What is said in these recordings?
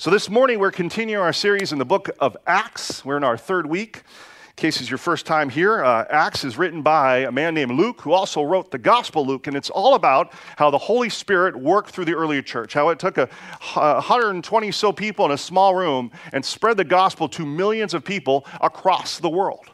So, this morning we're continuing our series in the book of Acts. We're in our third week. In case it's your first time here, uh, Acts is written by a man named Luke, who also wrote the Gospel Luke, and it's all about how the Holy Spirit worked through the early church, how it took a, a 120 so people in a small room and spread the gospel to millions of people across the world.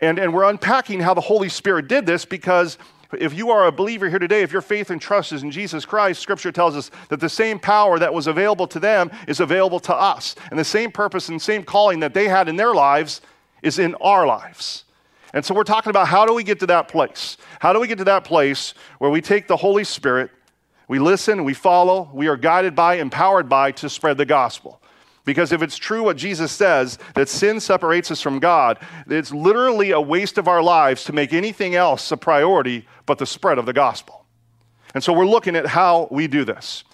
And, and we're unpacking how the Holy Spirit did this because if you are a believer here today, if your faith and trust is in Jesus Christ, Scripture tells us that the same power that was available to them is available to us. And the same purpose and same calling that they had in their lives is in our lives. And so we're talking about how do we get to that place? How do we get to that place where we take the Holy Spirit, we listen, we follow, we are guided by, empowered by to spread the gospel? Because if it's true what Jesus says, that sin separates us from God, it's literally a waste of our lives to make anything else a priority but the spread of the gospel. And so we're looking at how we do this.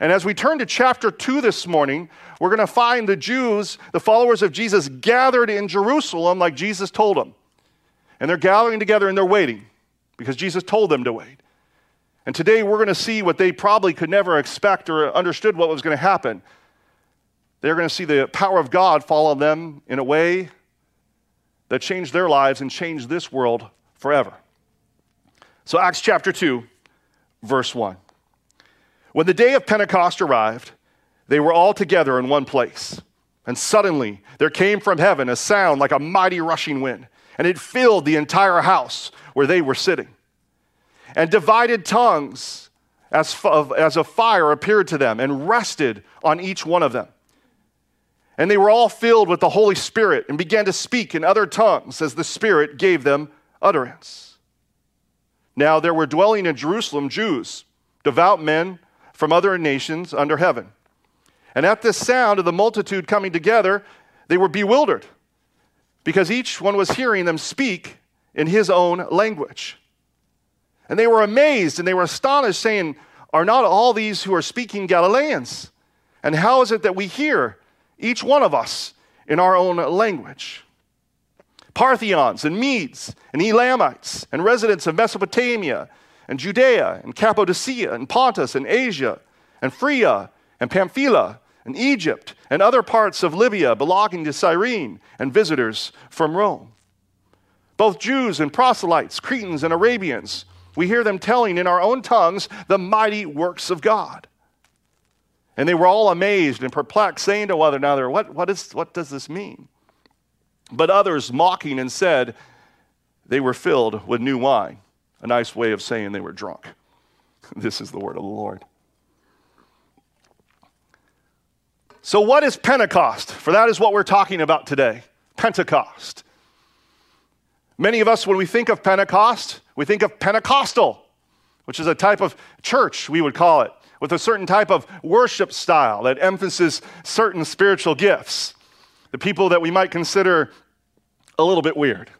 And as we turn to chapter 2 this morning, we're going to find the Jews, the followers of Jesus, gathered in Jerusalem like Jesus told them. And they're gathering together and they're waiting because Jesus told them to wait. And today we're going to see what they probably could never expect or understood what was going to happen. They're going to see the power of God fall on them in a way that changed their lives and changed this world forever. So, Acts chapter 2, verse 1. When the day of Pentecost arrived, they were all together in one place. And suddenly there came from heaven a sound like a mighty rushing wind, and it filled the entire house where they were sitting. And divided tongues as, as a fire appeared to them and rested on each one of them. And they were all filled with the Holy Spirit and began to speak in other tongues as the Spirit gave them utterance. Now there were dwelling in Jerusalem Jews, devout men from other nations under heaven. And at this sound of the multitude coming together, they were bewildered because each one was hearing them speak in his own language. And they were amazed and they were astonished, saying, Are not all these who are speaking Galileans? And how is it that we hear? each one of us in our own language. Parthians and Medes and Elamites and residents of Mesopotamia and Judea and Cappadocia and Pontus and Asia and Phrygia and Pamphylia and Egypt and other parts of Libya belonging to Cyrene and visitors from Rome. Both Jews and proselytes, Cretans and Arabians, we hear them telling in our own tongues the mighty works of God. And they were all amazed and perplexed, saying to one another, what, what, is, what does this mean? But others, mocking, and said they were filled with new wine. A nice way of saying they were drunk. This is the word of the Lord. So, what is Pentecost? For that is what we're talking about today Pentecost. Many of us, when we think of Pentecost, we think of Pentecostal, which is a type of church, we would call it with a certain type of worship style that emphasizes certain spiritual gifts. The people that we might consider a little bit weird.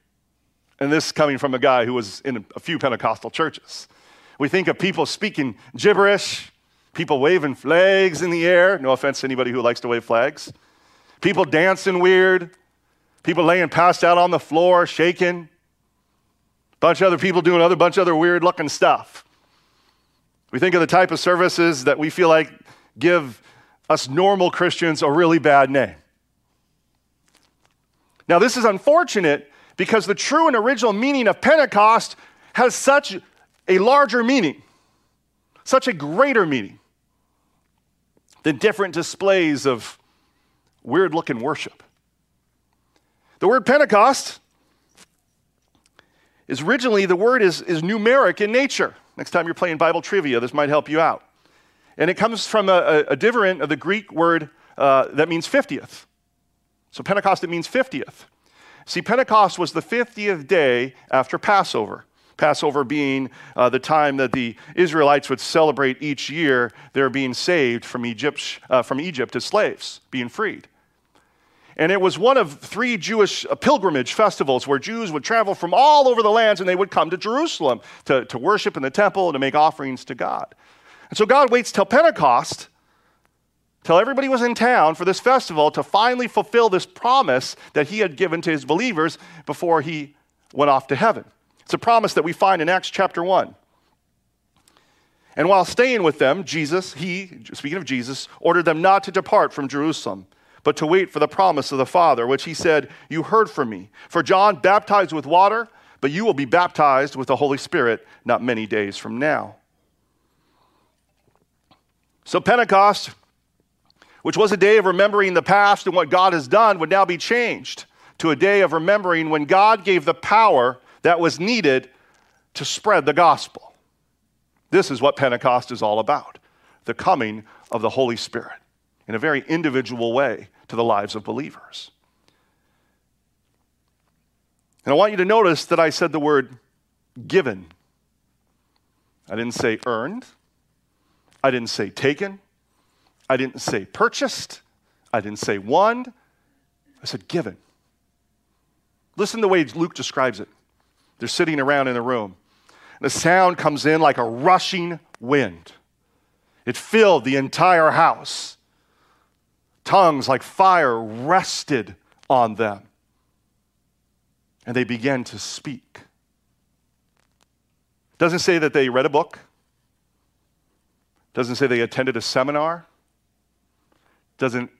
And this coming from a guy who was in a few Pentecostal churches. We think of people speaking gibberish, people waving flags in the air. No offense to anybody who likes to wave flags. People dancing weird, people laying passed out on the floor, shaking. Bunch of other people doing other bunch of other weird looking stuff. We think of the type of services that we feel like give us normal Christians a really bad name. Now, this is unfortunate because the true and original meaning of Pentecost has such a larger meaning, such a greater meaning than different displays of weird looking worship. The word Pentecost is originally, the word is, is numeric in nature. Next time you're playing Bible trivia, this might help you out. And it comes from a, a, a different of the Greek word uh, that means 50th. So Pentecost, it means 50th. See, Pentecost was the 50th day after Passover. Passover being uh, the time that the Israelites would celebrate each year their being saved from Egypt, uh, from Egypt as slaves, being freed. And it was one of three Jewish uh, pilgrimage festivals where Jews would travel from all over the lands and they would come to Jerusalem to, to worship in the temple and to make offerings to God. And so God waits till Pentecost, till everybody was in town for this festival to finally fulfill this promise that he had given to his believers before he went off to heaven. It's a promise that we find in Acts chapter 1. And while staying with them, Jesus, he, speaking of Jesus, ordered them not to depart from Jerusalem, but to wait for the promise of the Father, which he said, You heard from me. For John baptized with water, but you will be baptized with the Holy Spirit not many days from now. So, Pentecost, which was a day of remembering the past and what God has done, would now be changed to a day of remembering when God gave the power that was needed to spread the gospel. This is what Pentecost is all about the coming of the Holy Spirit in a very individual way to the lives of believers. And I want you to notice that I said the word given. I didn't say earned. I didn't say taken. I didn't say purchased. I didn't say won. I said given. Listen to the way Luke describes it. They're sitting around in the room. The sound comes in like a rushing wind. It filled the entire house. Tongues like fire rested on them. And they began to speak. Doesn't say that they read a book. Doesn't say they attended a seminar. Doesn't,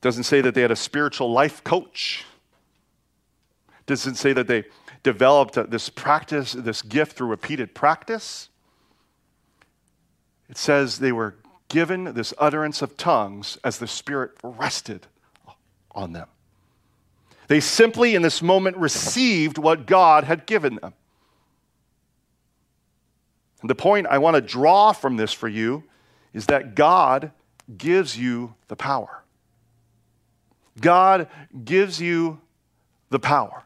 doesn't say that they had a spiritual life coach. Doesn't say that they developed this practice, this gift through repeated practice. It says they were given this utterance of tongues as the Spirit rested on them. They simply, in this moment, received what God had given them. And the point I want to draw from this for you is that God gives you the power. God gives you the power.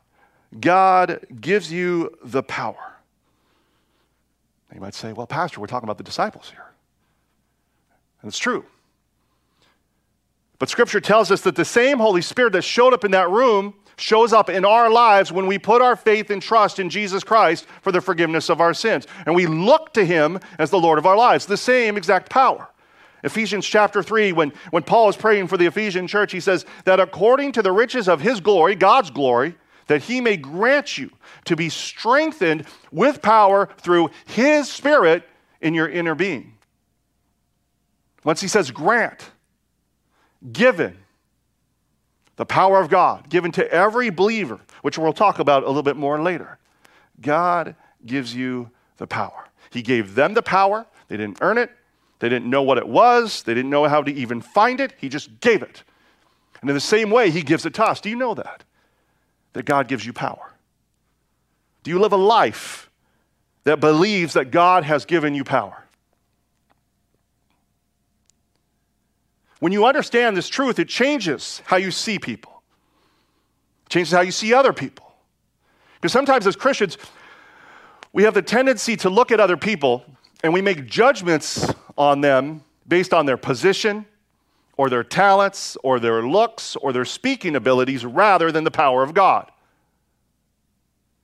God gives you the power. You might say, well, Pastor, we're talking about the disciples here. And it's true. But Scripture tells us that the same Holy Spirit that showed up in that room shows up in our lives when we put our faith and trust in Jesus Christ for the forgiveness of our sins. And we look to Him as the Lord of our lives, the same exact power. Ephesians chapter 3, when, when Paul is praying for the Ephesian church, he says that according to the riches of His glory, God's glory, that he may grant you to be strengthened with power through his spirit in your inner being. Once he says grant, given, the power of God given to every believer, which we'll talk about a little bit more later. God gives you the power. He gave them the power. They didn't earn it. They didn't know what it was. They didn't know how to even find it. He just gave it. And in the same way, He gives it to us. Do you know that? that God gives you power? Do you live a life that believes that God has given you power? When you understand this truth, it changes how you see people, it changes how you see other people. Because sometimes as Christians, we have the tendency to look at other people and we make judgments on them based on their position or their talents or their looks or their speaking abilities rather than the power of God.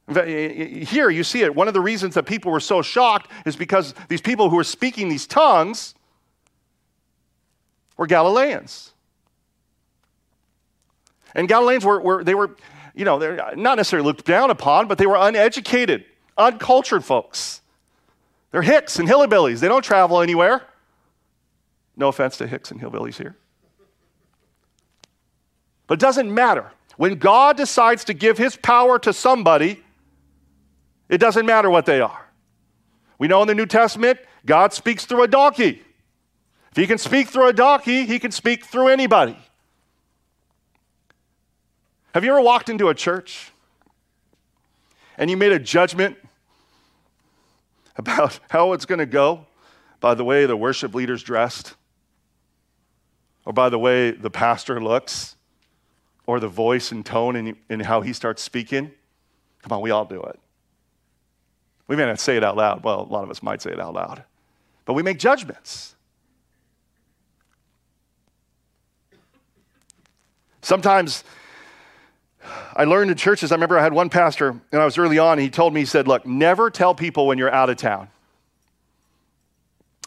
Here you see it. One of the reasons that people were so shocked is because these people who were speaking these tongues were Galileans. And Galileans were, were they were, you know, they're not necessarily looked down upon, but they were uneducated, uncultured folks. They're hicks and hillbillies. They don't travel anywhere. No offense to hicks and hillbillies here. But it doesn't matter. When God decides to give his power to somebody, it doesn't matter what they are. We know in the New Testament, God speaks through a donkey. If he can speak through a donkey, he can speak through anybody. Have you ever walked into a church and you made a judgment about how it's going to go by the way the worship leader's dressed, or by the way the pastor looks, or the voice and tone and, how he starts speaking? Come on, we all do it. We may not say it out loud. Well, a lot of us might say it out loud. But we make judgments. Sometimes I learned in churches, I remember I had one pastor, and I was early on, and he told me, he said, Look, never tell people when you're out of town.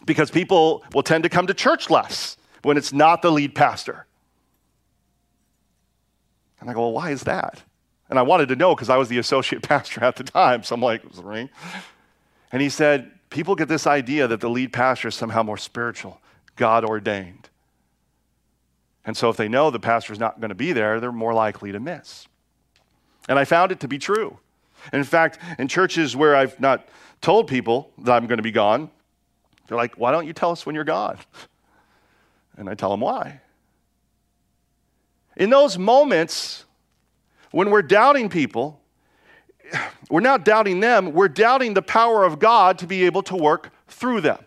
Because people will tend to come to church less when it's not the lead pastor. And I go, Well, why is that? And I wanted to know because I was the associate pastor at the time. So I'm like, "What's ring. And he said, people get this idea that the lead pastor is somehow more spiritual, God ordained. And so if they know the pastor's not going to be there, they're more likely to miss. And I found it to be true. And in fact, in churches where I've not told people that I'm going to be gone, they're like, why don't you tell us when you're gone? And I tell them why. In those moments when we're doubting people, we're not doubting them, we're doubting the power of God to be able to work through them.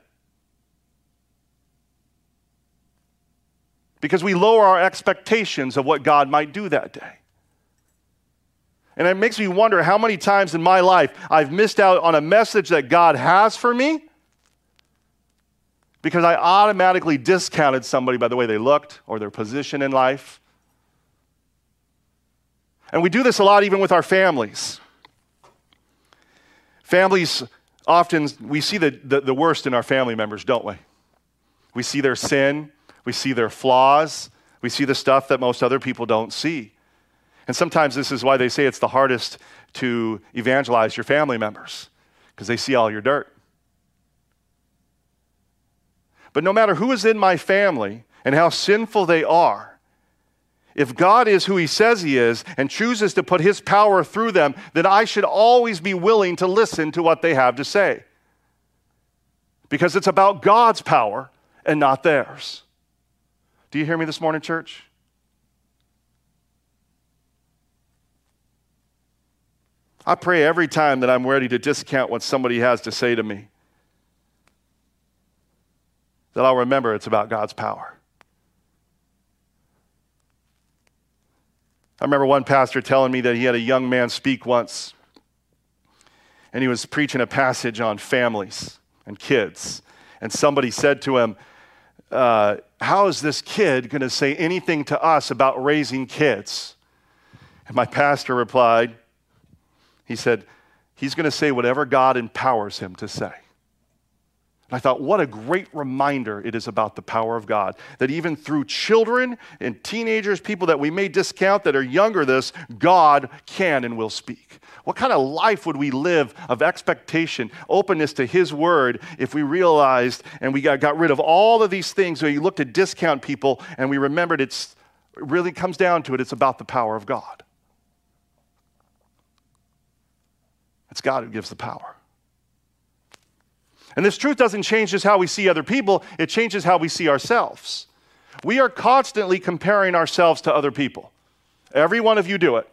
Because we lower our expectations of what God might do that day. And it makes me wonder how many times in my life I've missed out on a message that God has for me because I automatically discounted somebody by the way they looked or their position in life. And we do this a lot even with our families. Families often, we see the, the, the, worst in our family members, don't we? We see their sin, we see their flaws, we see the stuff that most other people don't see. And sometimes this is why they say it's the hardest to evangelize your family members, because they see all your dirt. But no matter who is in my family and how sinful they are, if God is who He says He is and chooses to put His power through them, then I should always be willing to listen to what they have to say. Because it's about God's power and not theirs. Do you hear me this morning, church? I pray every time that I'm ready to discount what somebody has to say to me that I'll remember it's about God's power. I remember one pastor telling me that he had a young man speak once, and he was preaching a passage on families and kids. And somebody said to him, uh, How is this kid going to say anything to us about raising kids? And my pastor replied, He said, He's going to say whatever God empowers him to say. And I thought, what a great reminder it is about the power of God. That even through children and teenagers, people that we may discount that are younger this, God can and will speak. What kind of life would we live of expectation, openness to His word if we realized and we got, got rid of all of these things where you look to discount people and we remembered it's it really comes down to it, it's about the power of God. It's God who gives the power. And this truth doesn't change just how we see other people, it changes how we see ourselves. We are constantly comparing ourselves to other people. Every one of you do it.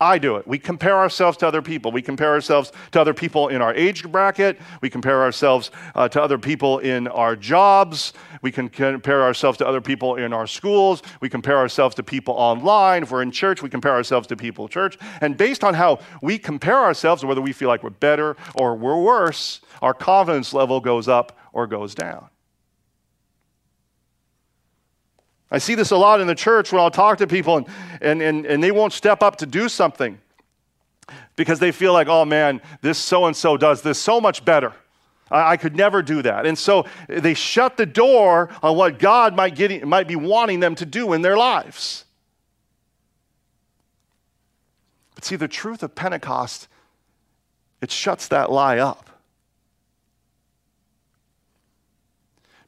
I do it. We compare ourselves to other people. We compare ourselves to other people in our age bracket. We compare ourselves uh, to other people in our jobs. We can compare ourselves to other people in our schools. We compare ourselves to people online. If we're in church, we compare ourselves to people in church. And based on how we compare ourselves, whether we feel like we're better or we're worse, our confidence level goes up or goes down. I see this a lot in the church when I'll talk to people and, and, and, and they won't step up to do something because they feel like, oh man, this so and so does this so much better. I, I, could never do that. And so they shut the door on what God might, get, might be wanting them to do in their lives. But see, the truth of Pentecost, it shuts that lie up.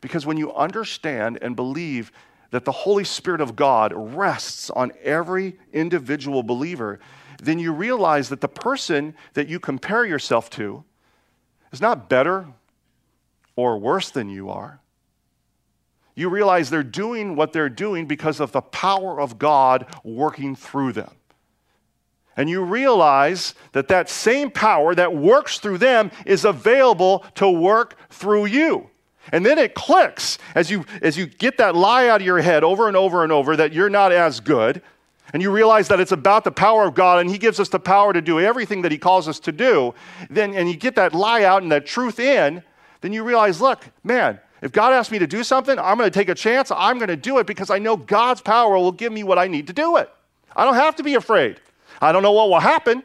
Because when you understand and believe that the Holy Spirit of God rests on every individual believer, then you realize that the person that you compare yourself to is not better or worse than you are. You realize they're doing what they're doing because of the power of God working through them. And you realize that that same power that works through them is available to work through you. And then it clicks as you, as you get that lie out of your head over and over and over that you're not as good. And you realize that it's about the power of God and He gives us the power to do everything that He calls us to do. Then, and you get that lie out and that truth in, then you realize, look, man, if God asks me to do something, I'm going to take a chance. I'm going to do it because I know God's power will give me what I need to do it. I don't have to be afraid. I don't know what will happen.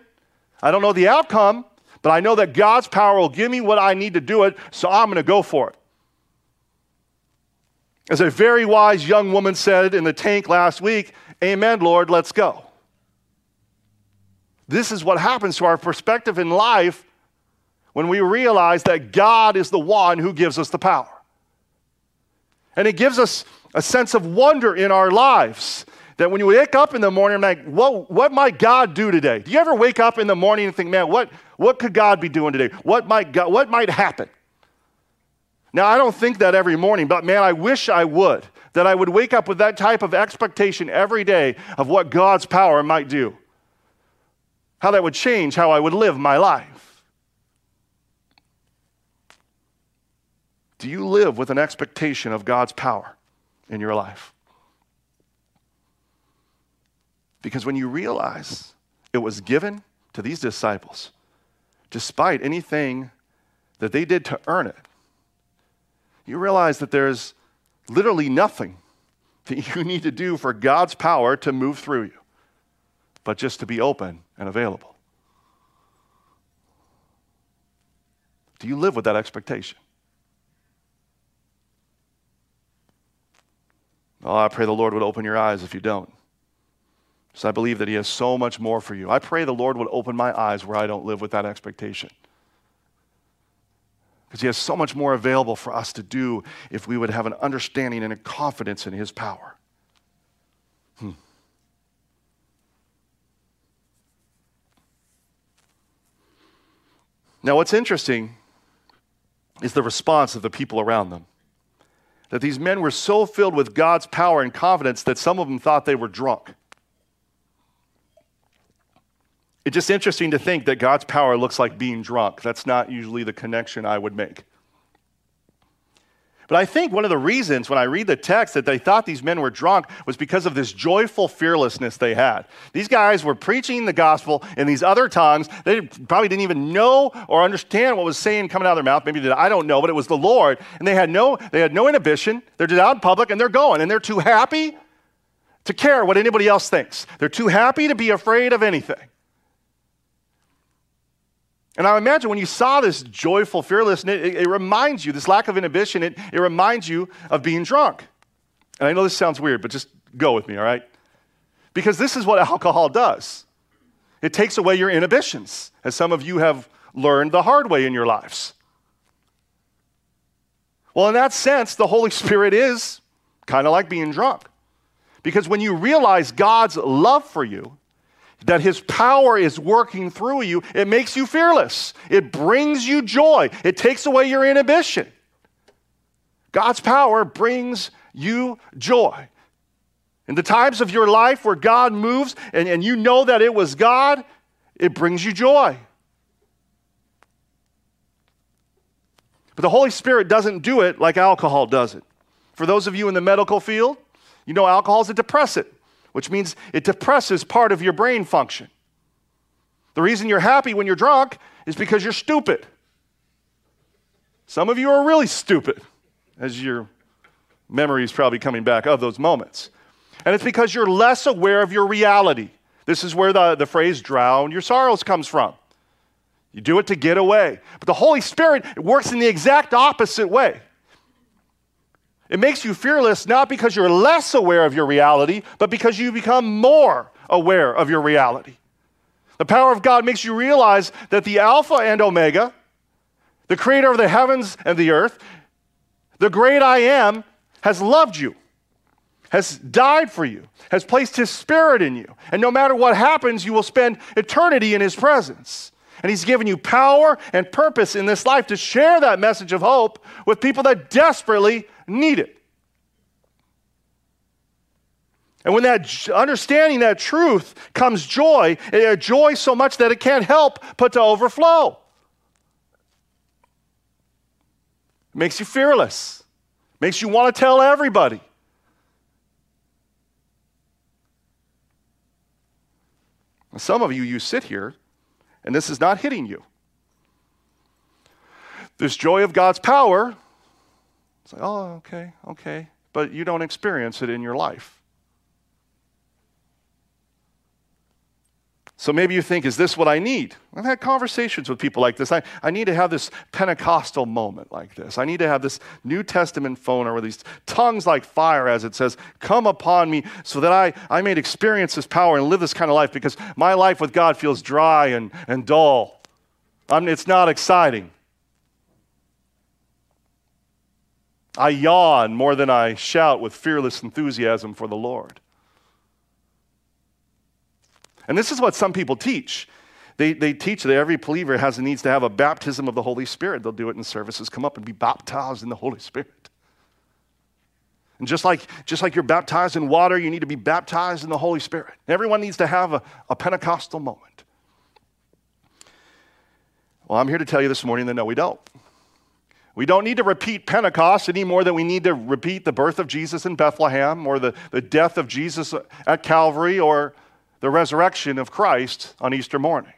I don't know the outcome, but I know that God's power will give me what I need to do it, so I'm going to go for it. As a very wise young woman said in the tank last week, Amen, Lord, let's go. This is what happens to our perspective in life when we realize that God is the one who gives us the power. And it gives us a sense of wonder in our lives that when you wake up in the morning, I'm like, what, what might God do today? Do you ever wake up in the morning and think, man, what, what could God be doing today? What might, God, what might happen? Now, I don't think that every morning, but man, I wish I would. That I would wake up with that type of expectation every day of what God's power might do. How that would change how I would live my life. Do you live with an expectation of God's power in your life? Because when you realize it was given to these disciples, despite anything that they did to earn it, you realize that there's literally nothing that you need to do for God's power to move through you, but just to be open and available. Do you live with that expectation? Oh, I pray the Lord would open your eyes if you don't. Because I believe that He has so much more for you. I pray the Lord would open my eyes where I don't live with that expectation. Because He has so much more available for us to do if we would have an understanding and a confidence in His power. Hmm. Now, what's interesting is the response of the people around them. That these men were so filled with God's power and confidence that some of them thought they were drunk. It's just interesting to think that God's power looks like being drunk. That's not usually the connection I would make. But I think one of the reasons when I read the text that they thought these men were drunk was because of this joyful fearlessness they had. These guys were preaching the gospel in these other tongues. They probably didn't even know or understand what was saying coming out of their mouth. Maybe did I don't know, but it was the Lord. And they had no they had no inhibition. They're just out in public and they're going and they're too happy to care what anybody else thinks. They're too happy to be afraid of anything. And I imagine when you saw this joyful fearlessness, it, it, reminds you, this lack of inhibition, it, it reminds you of being drunk. And I know this sounds weird, but just go with me, all right? Because this is what alcohol does it takes away your inhibitions, as some of you have learned the hard way in your lives. Well, in that sense, the Holy Spirit is kind of like being drunk. Because when you realize God's love for you, that his power is working through you, it makes you fearless. It brings you joy. It takes away your inhibition. God's power brings you joy. In the times of your life where God moves and, and you know that it was God, it brings you joy. But the Holy Spirit doesn't do it like alcohol does it. For those of you in the medical field, you know alcohol is a depressant which means it depresses part of your brain function. The reason you're happy when you're drunk is because you're stupid. Some of you are really stupid, as your memory is probably coming back of those moments. And it's because you're less aware of your reality. This is where the, the phrase drown your sorrows comes from. You do it to get away. But the Holy Spirit works in the exact opposite way. It makes you fearless not because you're less aware of your reality, but because you become more aware of your reality. The power of God makes you realize that the Alpha and Omega, the creator of the heavens and the earth, the great I am, has loved you, has died for you, has placed his spirit in you. And no matter what happens, you will spend eternity in his presence. And he's given you power and purpose in this life to share that message of hope with people that desperately need it. And when that understanding that truth comes joy, eh, a joy so much that it can't help but to overflow. It makes you fearless. Makes you want to tell everybody. Some of you, you sit here, and this is not hitting you. This joy of God's power it's like, oh, okay, okay. But you don't experience it in your life. So maybe you think, is this what I need? I've had conversations with people like this. I, I need to have this Pentecostal moment like this. I need to have this New Testament phone or these tongues like fire, as it says, come upon me so that I, I may experience this power and live this kind of life because my life with God feels dry and, and dull. I mean, it's not exciting. I yawn more than I shout with fearless enthusiasm for the Lord. And this is what some people teach. They, they teach that every believer has needs to have a baptism of the Holy Spirit. They'll do it in services. Come up and be baptized in the Holy Spirit. And just like, just like you're baptized in water, you need to be baptized in the Holy Spirit. Everyone needs to have a, a Pentecostal moment. Well, I'm here to tell you this morning that no, we don't. We don't need to repeat Pentecost any more than we need to repeat the birth of Jesus in Bethlehem or the, the death of Jesus at Calvary or the resurrection of Christ on Easter morning.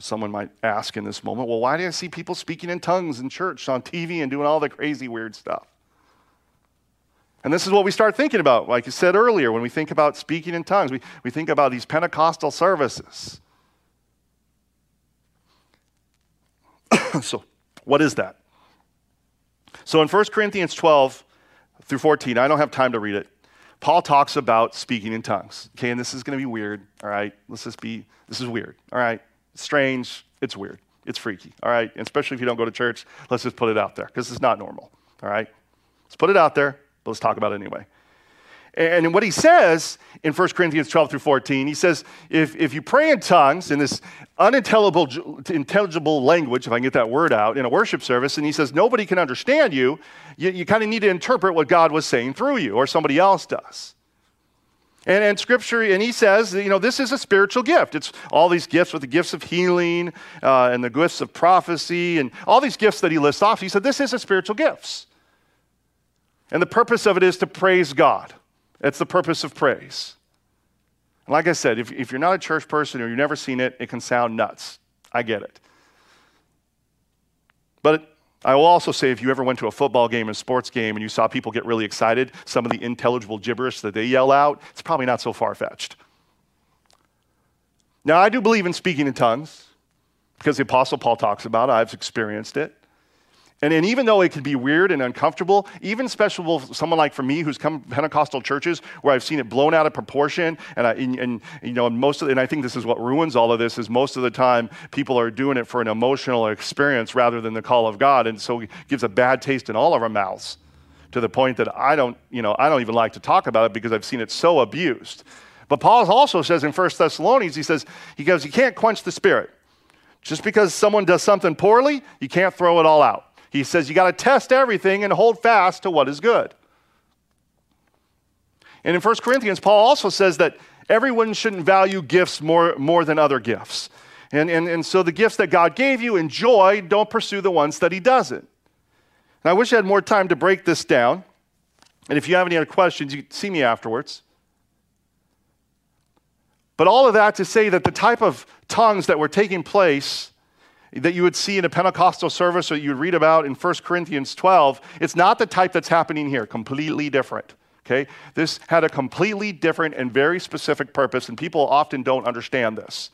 Someone might ask in this moment, well, why do I see people speaking in tongues in church, on TV, and doing all the crazy, weird stuff? And this is what we start thinking about, like you said earlier, when we think about speaking in tongues. We, we think about these Pentecostal services. so, what is that? So, in 1 Corinthians 12 through 14, I don't have time to read it. Paul talks about speaking in tongues. Okay, and this is going to be weird. All right, let's just be, this is weird. All right, strange. It's weird. It's freaky. All right, and especially if you don't go to church, let's just put it out there because it's not normal. All right, let's put it out there, but let's talk about it anyway. And what he says in 1 Corinthians 12 through 14, he says, if, if you pray in tongues in this unintelligible intelligible language, if I can get that word out, in a worship service, and he says nobody can understand you, you, you kind of need to interpret what God was saying through you, or somebody else does. And, and scripture, and he says, you know, this is a spiritual gift. It's all these gifts with the gifts of healing uh, and the gifts of prophecy and all these gifts that he lists off. He said, this is a spiritual gifts. And the purpose of it is to praise God. It's the purpose of praise. Like I said, if, if you're not a church person or you've never seen it, it can sound nuts. I get it. But I will also say if you ever went to a football game, a sports game, and you saw people get really excited, some of the intelligible gibberish that they yell out, it's probably not so far fetched. Now, I do believe in speaking in tongues because the Apostle Paul talks about it, I've experienced it. And, and even though it can be weird and uncomfortable, even especially someone like for me who's come Pentecostal churches where I've seen it blown out of proportion, and, I, and, and you know, most of, and I think this is what ruins all of this is most of the time people are doing it for an emotional experience rather than the call of God, and so it gives a bad taste in all of our mouths to the point that I don't, you know, I don't even like to talk about it because I've seen it so abused. But Paul also says in 1 Thessalonians, he says, he goes, you can't quench the spirit. Just because someone does something poorly, you can't throw it all out. He says you got to test everything and hold fast to what is good. And in 1 Corinthians, Paul also says that everyone shouldn't value gifts more, more than other gifts. And, and, and so the gifts that God gave you, enjoy, don't pursue the ones that He doesn't. And I wish I had more time to break this down. And if you have any other questions, you can see me afterwards. But all of that to say that the type of tongues that were taking place that you would see in a Pentecostal service or you would read about in 1 Corinthians 12, it's not the type that's happening here, completely different. Okay? This had a completely different and very specific purpose, and people often don't understand this.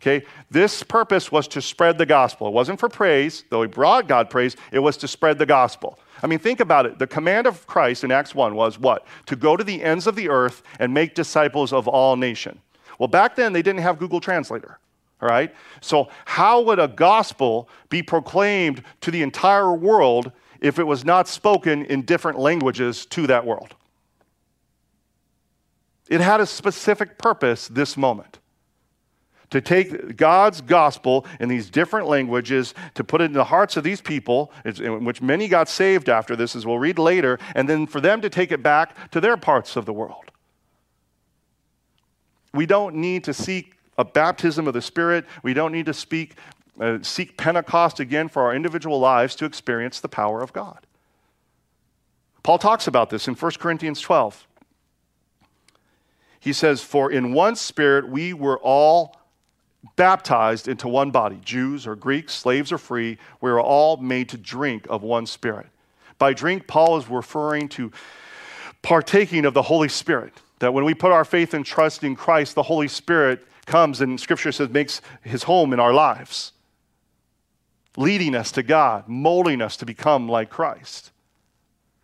Okay? This purpose was to spread the gospel. It wasn't for praise, though he brought God praise, it was to spread the gospel. I mean, think about it. The command of Christ in Acts 1 was what? To go to the ends of the earth and make disciples of all nation. Well, back then they didn't have Google Translator. All right? So, how would a gospel be proclaimed to the entire world if it was not spoken in different languages to that world? It had a specific purpose this moment to take God's gospel in these different languages, to put it in the hearts of these people, which many got saved after this, as we'll read later, and then for them to take it back to their parts of the world. We don't need to seek a baptism of the Spirit. We don't need to speak, uh, seek Pentecost again for our individual lives to experience the power of God. Paul talks about this in 1 Corinthians 12. He says, For in one spirit we were all baptized into one body, Jews or Greeks, slaves or free, we were all made to drink of one spirit. By drink, Paul is referring to partaking of the Holy Spirit. That when we put our faith and trust in Christ, the Holy Spirit comes and Scripture says makes his home in our lives, leading us to God, molding us to become like Christ.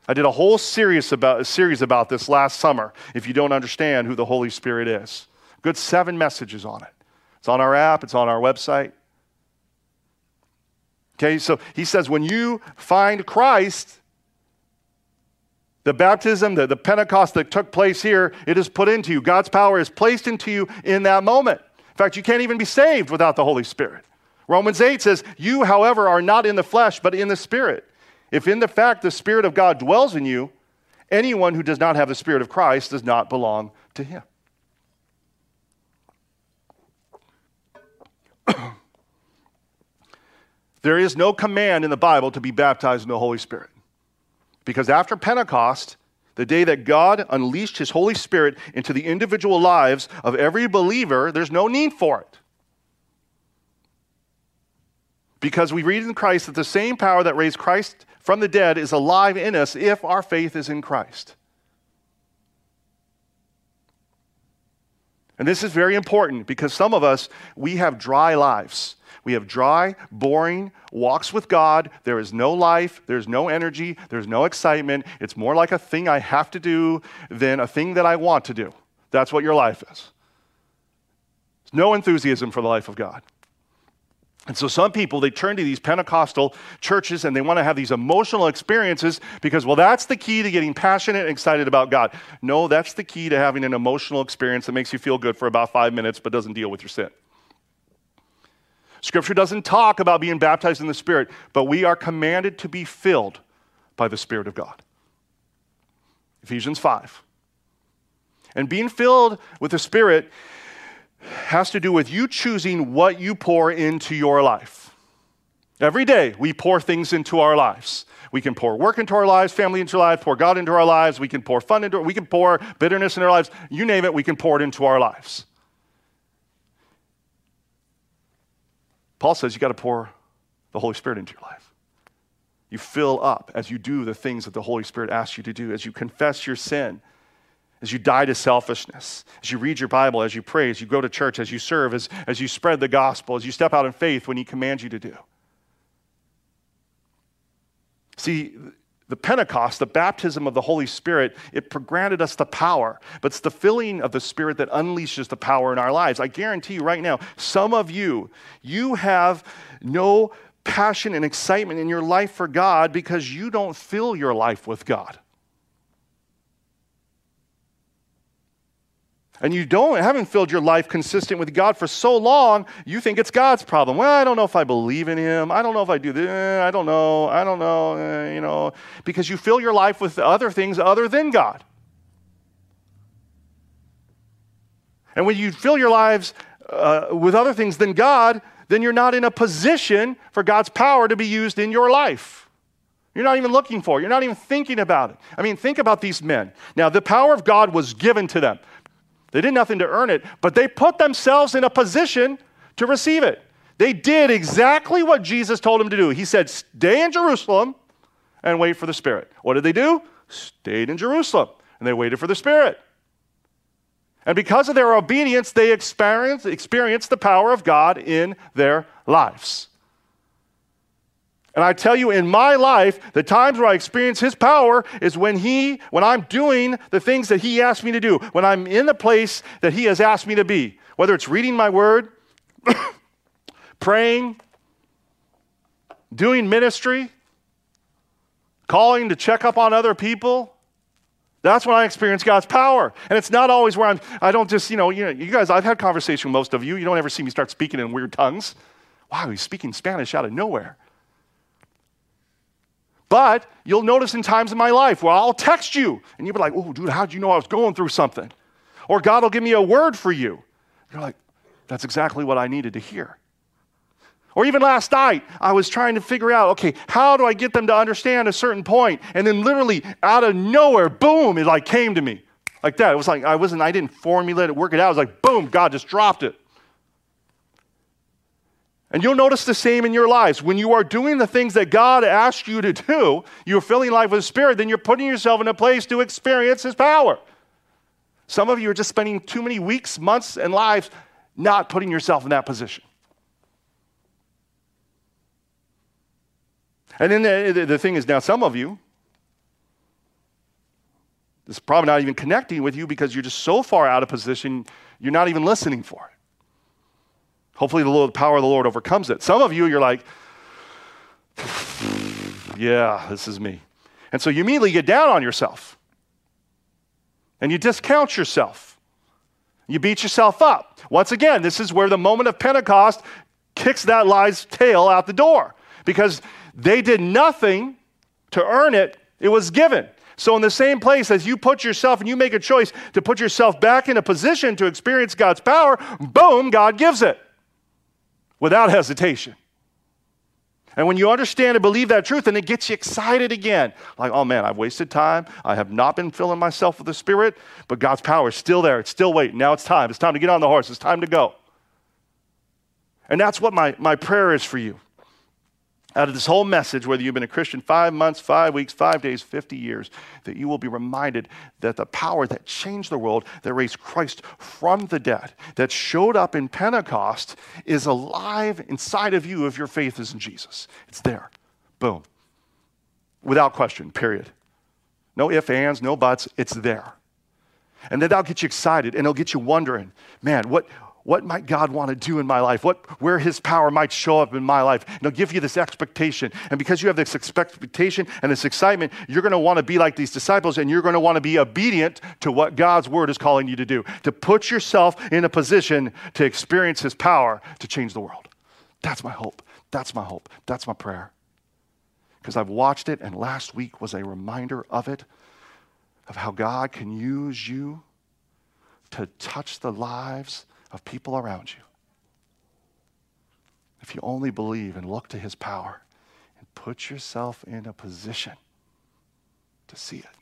I did a whole series about, a series about this last summer if you don't understand who the Holy Spirit is. Good seven messages on it. It's on our app, it's on our website. Okay, so he says when you find Christ, the baptism, the, the Pentecost that took place here, it is put into you. God's power is placed into you in that moment. In fact, you can't even be saved without the Holy Spirit. Romans 8 says, You, however, are not in the flesh, but in the Spirit. If in the fact the Spirit of God dwells in you, anyone who does not have the Spirit of Christ does not belong to him. there is no command in the Bible to be baptized in the Holy Spirit. Because after Pentecost, the day that God unleashed his Holy Spirit into the individual lives of every believer, there's no need for it. Because we read in Christ that the same power that raised Christ from the dead is alive in us if our faith is in Christ. And this is very important because some of us, we have dry lives. We have dry, boring walks with God. There is no life, there's no energy, there's no excitement. It's more like a thing I have to do than a thing that I want to do. That's what your life is. There's no enthusiasm for the life of God. And so some people, they turn to these Pentecostal churches and they want to have these emotional experiences because, well, that's the key to getting passionate and excited about God. No, that's the key to having an emotional experience that makes you feel good for about five minutes but doesn't deal with your sin. Scripture doesn't talk about being baptized in the Spirit, but we are commanded to be filled by the Spirit of God. Ephesians 5. And being filled with the Spirit has to do with you choosing what you pour into your life. Every day, we pour things into our lives. We can pour work into our lives, family into our lives, pour God into our lives. We can pour fun into we can pour bitterness in our lives. You name it, we can pour it into our lives. Paul says you got to pour the Holy Spirit into your life. You fill up as you do the things that the Holy Spirit asks you to do, as you confess your sin, as you die to selfishness, as you read your Bible, as you pray, as you go to church, as you serve, as, as you spread the gospel, as you step out in faith when He commands you to do. See, the Pentecost, the baptism of the Holy Spirit, it granted us the power, but it's the filling of the Spirit that unleashes the power in our lives. I guarantee you right now, some of you, you have no passion and excitement in your life for God because you don't fill your life with God. And you don't haven't filled your life consistent with God for so long, you think it's God's problem. Well, I don't know if I believe in Him. I don't know if I do this. I don't know. I don't know. Eh, you know, because you fill your life with other things other than God. And when you fill your lives uh, with other things than God, then you're not in a position for God's power to be used in your life. You're not even looking for it. You're not even thinking about it. I mean, think about these men. Now, the power of God was given to them. They did nothing to earn it, but they put themselves in a position to receive it. They did exactly what Jesus told them to do. He said, Stay in Jerusalem and wait for the Spirit. What did they do? Stayed in Jerusalem and they waited for the Spirit. And because of their obedience, they experienced, experienced the power of God in their lives. And I tell you, in my life, the times where I experience His power is when He, when I'm doing the things that He asked me to do, when I'm in the place that He has asked me to be, whether it's reading my Word, praying, doing ministry, calling to check up on other people. That's when I experience God's power. And it's not always where I'm, I don't just, you know, you know, you guys, I've had conversation with most of you. You don't ever see me start speaking in weird tongues. Wow, he's speaking Spanish out of nowhere. But you'll notice in times in my life where I'll text you and you'll be like, oh, dude, how'd you know I was going through something? Or God will give me a word for you. You're like, that's exactly what I needed to hear. Or even last night, I was trying to figure out, okay, how do I get them to understand a certain point? And then literally out of nowhere, boom, it like came to me. Like that. It was like I wasn't, I didn't formulate it, work it out. It was like, boom, God just dropped it. And you'll notice the same in your lives. When you are doing the things that God asked you to do, you're filling life with the Spirit, then you're putting yourself in a place to experience His power. Some of you are just spending too many weeks, months, and lives not putting yourself in that position. And then the, the, the thing is now, some of you, this is probably not even connecting with you because you're just so far out of position, you're not even listening for it. Hopefully, the, power of the Lord overcomes it. Some of you, you're like, yeah, this is me. And so you immediately get down on yourself and you discount yourself. You beat yourself up. Once again, this is where the moment of Pentecost kicks that lie's tail out the door because they did nothing to earn it, it was given. So, in the same place as you put yourself and you make a choice to put yourself back in a position to experience God's power, boom, God gives it without hesitation. And when you understand and believe that truth, then it gets you excited again. Like, oh man, I've wasted time. I have not been filling myself with the Spirit, but God's power is still there. It's still waiting. Now it's time. It's time to get on the horse. It's time to go. And that's what my, my prayer is for you out of this whole message, whether you've been a Christian five months, five weeks, five days, 50 years, that you will be reminded that the power that changed the world, that raised Christ from the dead, that showed up in Pentecost, is alive inside of you if your faith is in Jesus. It's there. Boom. Without question, period. No ifs, ands, no buts. It's there. And then that'll get you excited and it'll get you wondering, man, what, what might God want to do in my life? What, where His power might show up in my life. And He'll give you this expectation. And because you have this expectation and this excitement, you're going to want to be like these disciples and you're going to want to be obedient to what God's Word is calling you to do, to put yourself in a position to experience His power to change the world. That's my hope. That's my hope. That's my prayer. Because I've watched it, and last week was a reminder of it, of how God can use you to touch the lives of people around you. If you only believe and look to his power and put yourself in a position to see it.